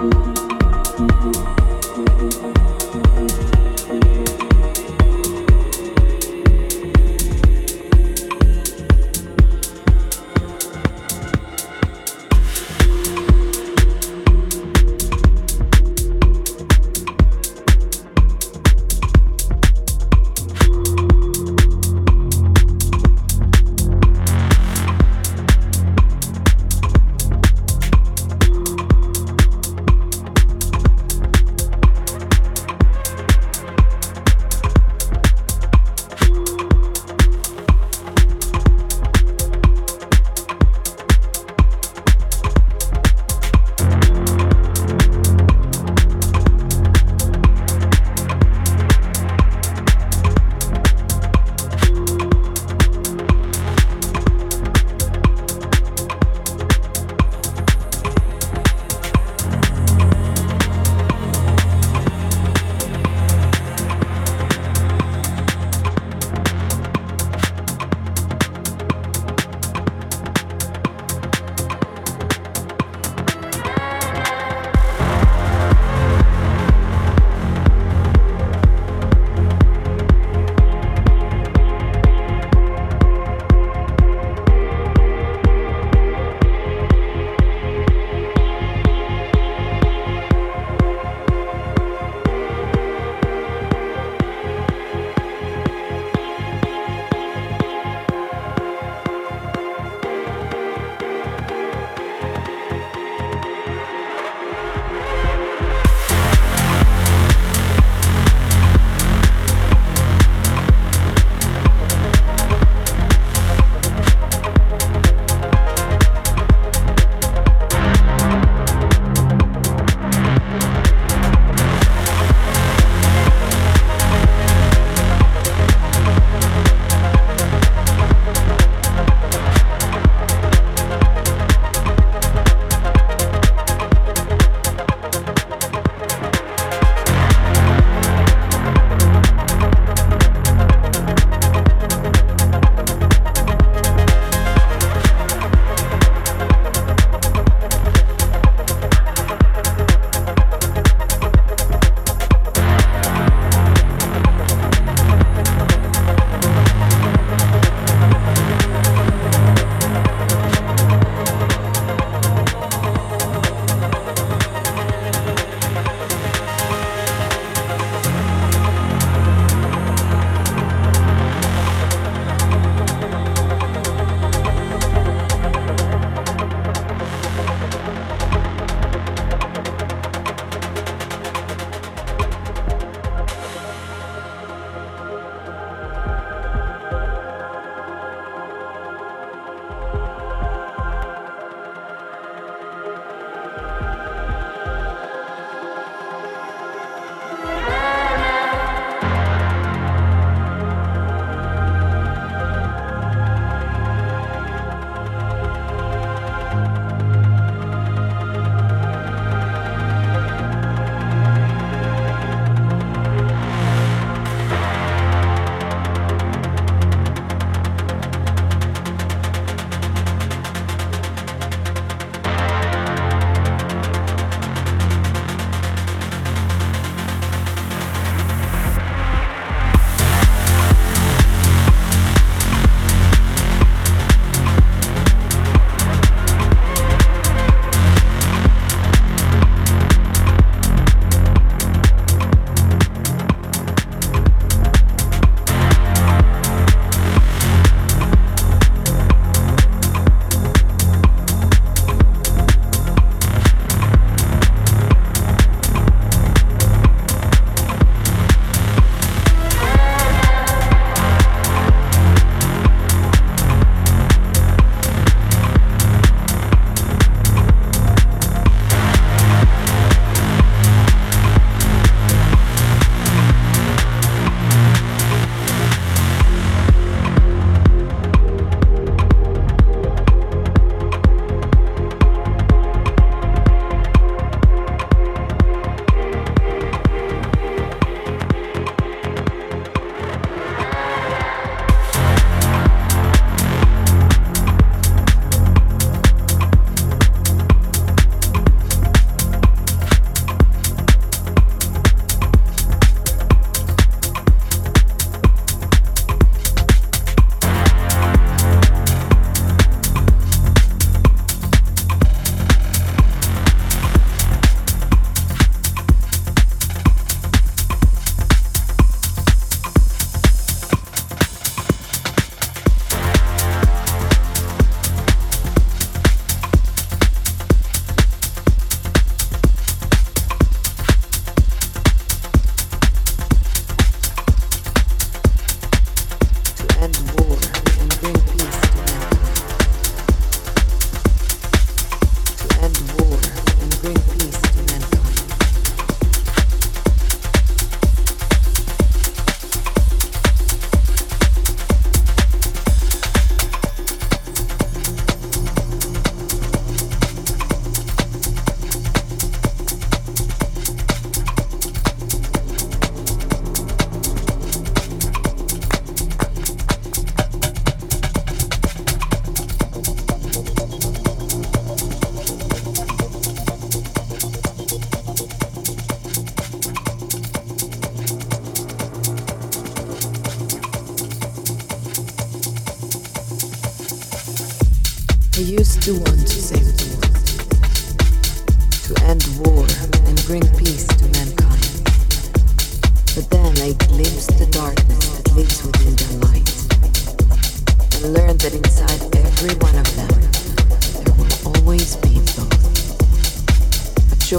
Música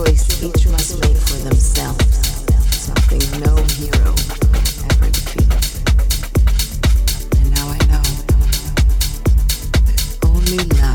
choice each must make for themselves, something no hero ever defeats. And now I know that only love.